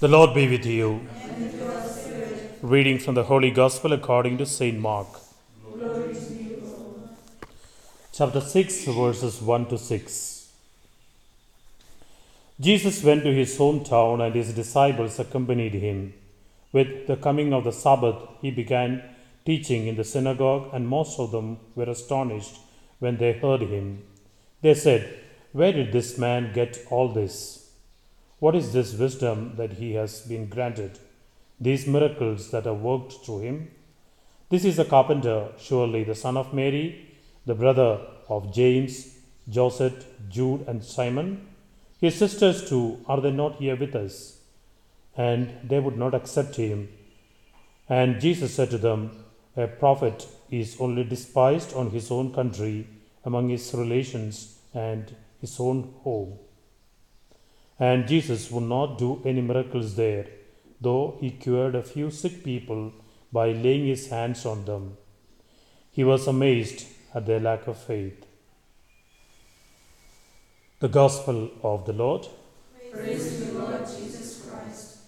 The Lord be with you. Reading from the Holy Gospel according to St. Mark. Chapter 6, verses 1 to 6. Jesus went to his hometown, and his disciples accompanied him. With the coming of the Sabbath, he began teaching in the synagogue, and most of them were astonished when they heard him. They said, Where did this man get all this? What is this wisdom that he has been granted? These miracles that are worked through him? This is a carpenter, surely the son of Mary, the brother of James, Joseph, Jude, and Simon. His sisters too, are they not here with us? And they would not accept him. And Jesus said to them, A prophet is only despised on his own country, among his relations, and his own home. And Jesus would not do any miracles there, though he cured a few sick people by laying his hands on them. He was amazed at their lack of faith. The Gospel of the Lord. Praise you, Lord Jesus Christ.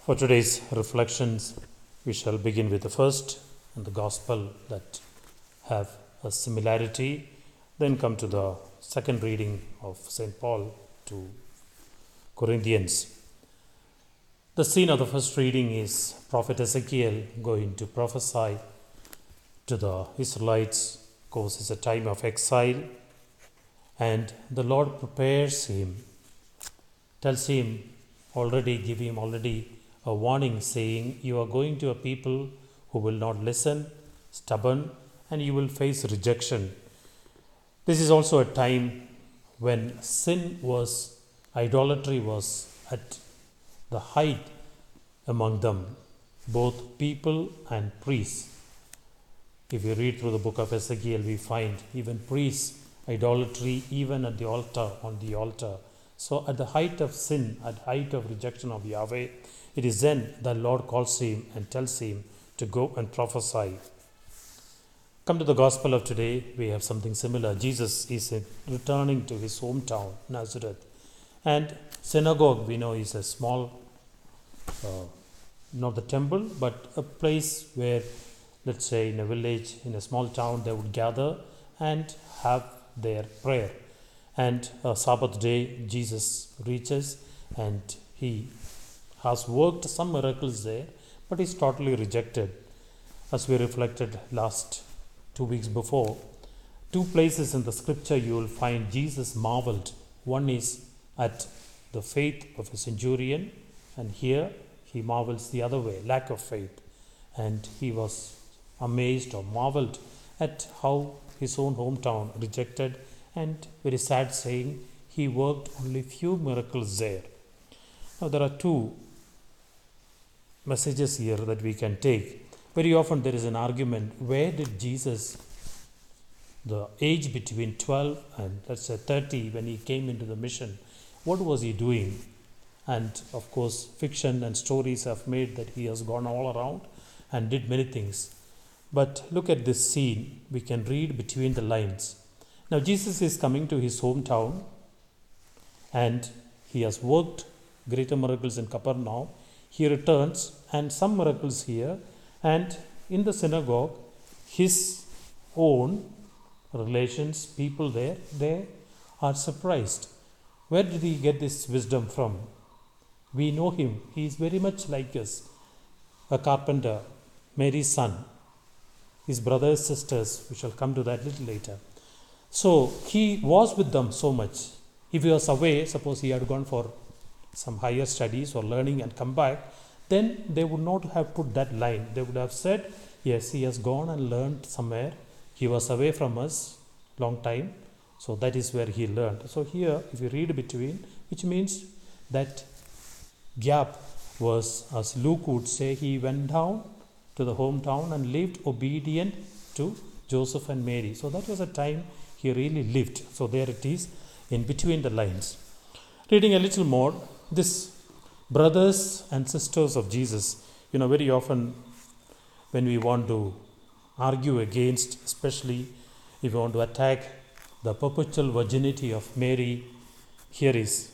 For today's reflections, we shall begin with the first and the Gospel that have a similarity, then come to the second reading of St. Paul to Corinthians. The scene of the first reading is Prophet Ezekiel going to prophesy to the Israelites. Course, it's a time of exile, and the Lord prepares him, tells him already, give him already a warning, saying, You are going to a people who will not listen, stubborn, and you will face rejection. This is also a time when sin was, idolatry was at the height among them, both people and priests. If you read through the book of Ezekiel, we find even priests, idolatry, even at the altar, on the altar. So, at the height of sin, at height of rejection of Yahweh, it is then the Lord calls him and tells him to go and prophesy. Come to the gospel of today, we have something similar. Jesus is returning to his hometown, Nazareth. And synagogue, we know, is a small, uh, not the temple, but a place where, let's say, in a village, in a small town, they would gather and have their prayer. And a Sabbath day, Jesus reaches and he has worked some miracles there, but is totally rejected. As we reflected last two weeks before, two places in the scripture you will find Jesus marveled. One is at the faith of a centurion, and here he marvels the other way lack of faith. And he was amazed or marveled at how his own hometown rejected, and very sad saying, he worked only few miracles there. Now, there are two messages here that we can take. Very often there is an argument where did Jesus, the age between 12 and let's say 30, when he came into the mission, what was he doing? And of course, fiction and stories have made that he has gone all around and did many things. But look at this scene, we can read between the lines. Now, Jesus is coming to his hometown and he has worked greater miracles in Capernaum. He returns and some miracles here, and in the synagogue, his own relations, people there, they are surprised. Where did he get this wisdom from? We know him. He is very much like us, a carpenter, Mary's son, his brothers, sisters. We shall come to that little later. So he was with them so much. If he was away, suppose he had gone for some higher studies or learning and come back, then they would not have put that line. They would have said, Yes, he has gone and learned somewhere. He was away from us long time. So that is where he learned. So here, if you read between, which means that gap was, as Luke would say, he went down to the hometown and lived obedient to Joseph and Mary. So that was a time he really lived. So there it is in between the lines. Reading a little more, this brothers and sisters of Jesus, you know, very often when we want to argue against, especially if we want to attack the perpetual virginity of Mary, here is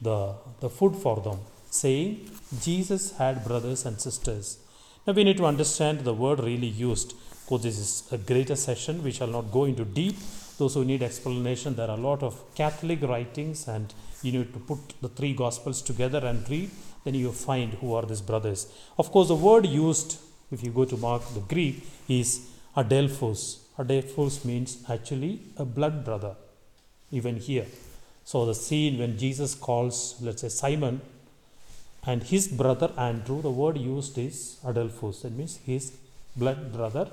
the, the food for them, saying, Jesus had brothers and sisters. Now we need to understand the word really used. Because this is a greater session, we shall not go into deep. Those who need explanation, there are a lot of Catholic writings, and you need to put the three gospels together and read. Then you find who are these brothers. Of course, the word used, if you go to Mark, the Greek, is adelphos. Adelphos means actually a blood brother, even here. So the scene when Jesus calls, let's say, Simon and his brother Andrew, the word used is adelphos. That means his blood brother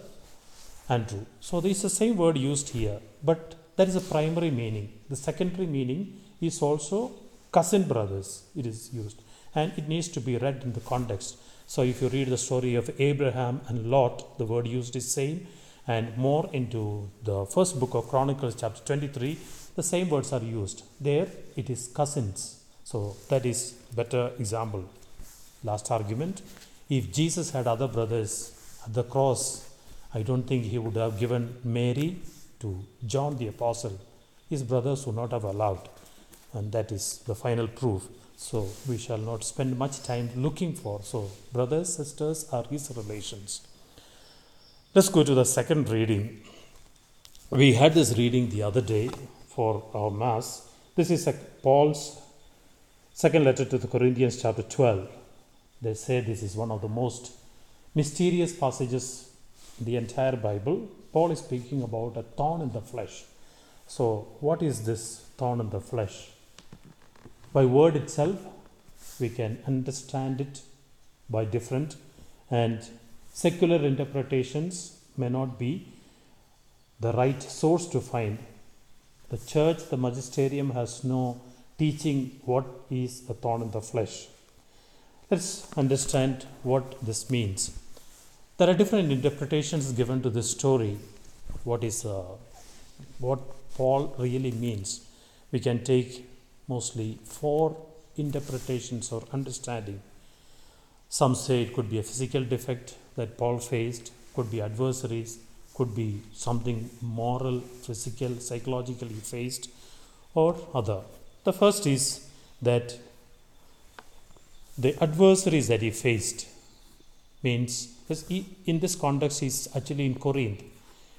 Andrew. So this is the same word used here, but that is a primary meaning. The secondary meaning is also cousin brothers. It is used, and it needs to be read in the context. So if you read the story of Abraham and Lot, the word used is same, and more into the first book of Chronicles, chapter 23, the same words are used. There it is cousins. So that is better example. Last argument. If Jesus had other brothers at the cross, I don't think he would have given Mary to John the Apostle. His brothers would not have allowed. And that is the final proof. So we shall not spend much time looking for. So, brothers, sisters are his relations. Let's go to the second reading. We had this reading the other day for our Mass. This is Paul's second letter to the Corinthians, chapter 12. They say this is one of the most mysterious passages in the entire Bible. Paul is speaking about a thorn in the flesh. So, what is this thorn in the flesh? By word itself, we can understand it by different and secular interpretations may not be the right source to find. The church, the magisterium, has no teaching what is a thorn in the flesh. Let's understand what this means. There are different interpretations given to this story. What is uh, what Paul really means? We can take mostly four interpretations or understanding. Some say it could be a physical defect that Paul faced, could be adversaries, could be something moral, physical, psychologically faced, or other. The first is that the adversaries that he faced means in this context he's actually in Corinth.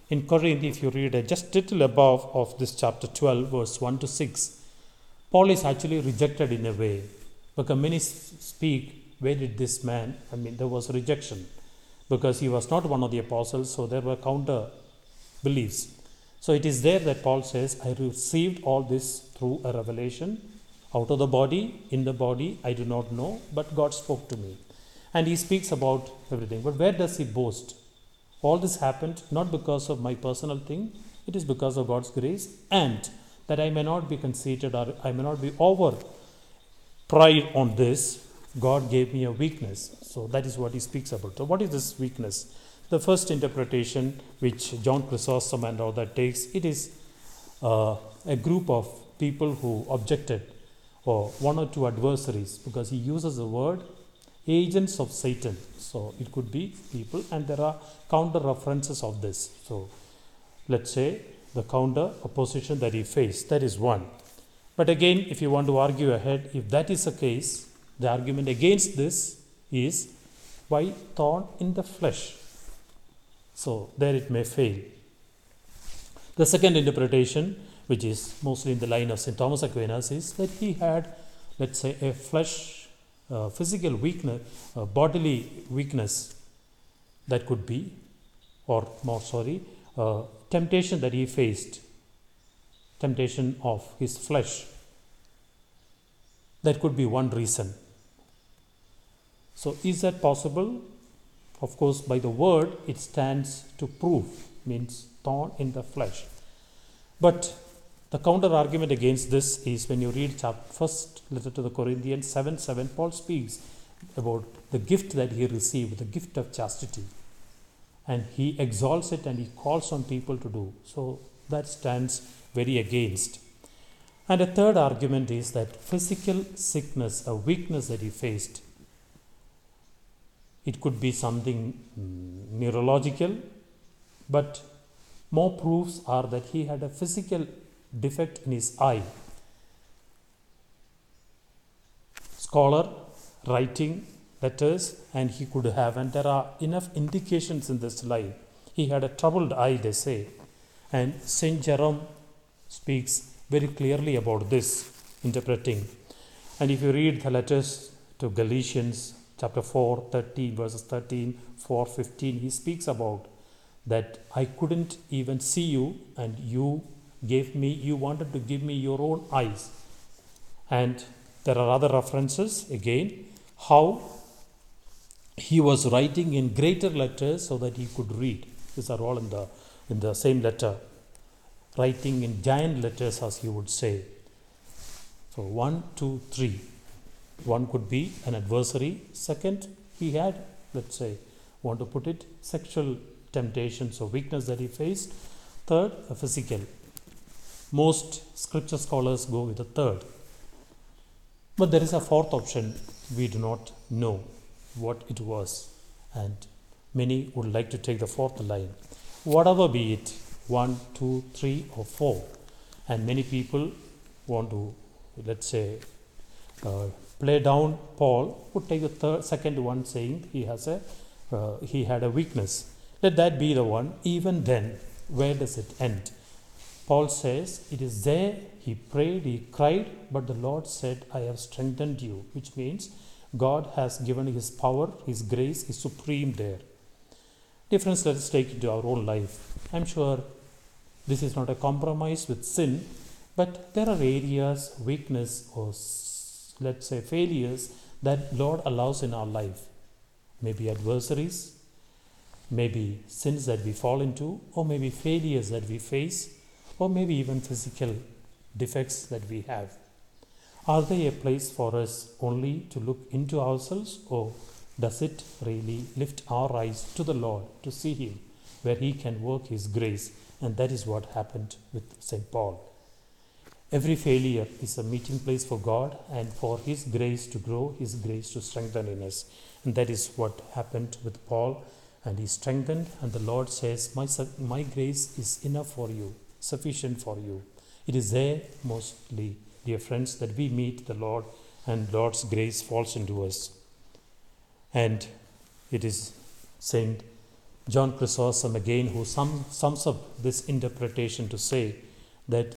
In Corinth, if you read just little above of this chapter 12, verse 1 to 6, Paul is actually rejected in a way. Because many speak, where did this man? I mean, there was rejection because he was not one of the apostles, so there were counter beliefs. So it is there that Paul says, I received all this through a revelation out of the body, in the body, I do not know, but God spoke to me. And he speaks about everything. But where does he boast? All this happened not because of my personal thing, it is because of God's grace and that I may not be conceited or I may not be over pride on this. God gave me a weakness. So that is what he speaks about. So, what is this weakness? The first interpretation, which John Chrysostom and all that takes, it is uh, a group of people who objected, or one or two adversaries, because he uses the word agents of Satan. So it could be people, and there are counter references of this. So let's say the counter opposition that he faced. That is one. But again, if you want to argue ahead, if that is the case, the argument against this is why thorn in the flesh? So there it may fail. The second interpretation, which is mostly in the line of St. Thomas Aquinas, is that he had, let's say, a flesh, uh, physical weakness, bodily weakness that could be, or more sorry, uh, temptation that he faced, temptation of his flesh. That could be one reason. So, is that possible? Of course, by the word, it stands to prove, means thorn in the flesh. But the counter argument against this is when you read chapter first letter to the Corinthians 7 7, Paul speaks about the gift that he received, the gift of chastity and he exalts it and he calls on people to do. So that stands very against. And a third argument is that physical sickness, a weakness that he faced, it could be something neurological, but more proofs are that he had a physical defect in his eye. Scholar writing letters and he could have, and there are enough indications in this life. He had a troubled eye, they say. And St. Jerome speaks very clearly about this, interpreting. And if you read the letters to Galatians chapter 4, 13, verses 13, 4, 15, he speaks about that I couldn't even see you, and you gave me, you wanted to give me your own eyes. And there are other references again, how he was writing in greater letters so that he could read. These are all in the in the same letter. Writing in giant letters, as you would say. So one, two, three. One could be an adversary. Second, he had, let's say, want to put it, sexual temptations or weakness that he faced. Third, a physical. Most scripture scholars go with the third. But there is a fourth option. We do not know what it was. And many would like to take the fourth line. Whatever be it, one, two, three, or four. And many people want to, let's say, uh, play down Paul, would take the third, second one saying he has a, uh, he had a weakness. Let that be the one. Even then, where does it end? Paul says, It is there he prayed, he cried, but the Lord said, I have strengthened you, which means God has given his power, his grace is supreme there. Difference, let us take into our own life. I'm sure this is not a compromise with sin, but there are areas, weakness, or let's say failures that Lord allows in our life. Maybe adversaries, maybe sins that we fall into, or maybe failures that we face, or maybe even physical defects that we have. Are they a place for us only to look into ourselves, or does it really lift our eyes to the Lord to see Him, where He can work His grace? And that is what happened with St. Paul. Every failure is a meeting place for God and for His grace to grow, His grace to strengthen in us. And that is what happened with Paul. And he strengthened, and the Lord says, My, my grace is enough for you, sufficient for you. It is there mostly, dear friends, that we meet the Lord and Lord's grace falls into us. And it is Saint John Chrysostom again who sum, sums up this interpretation to say that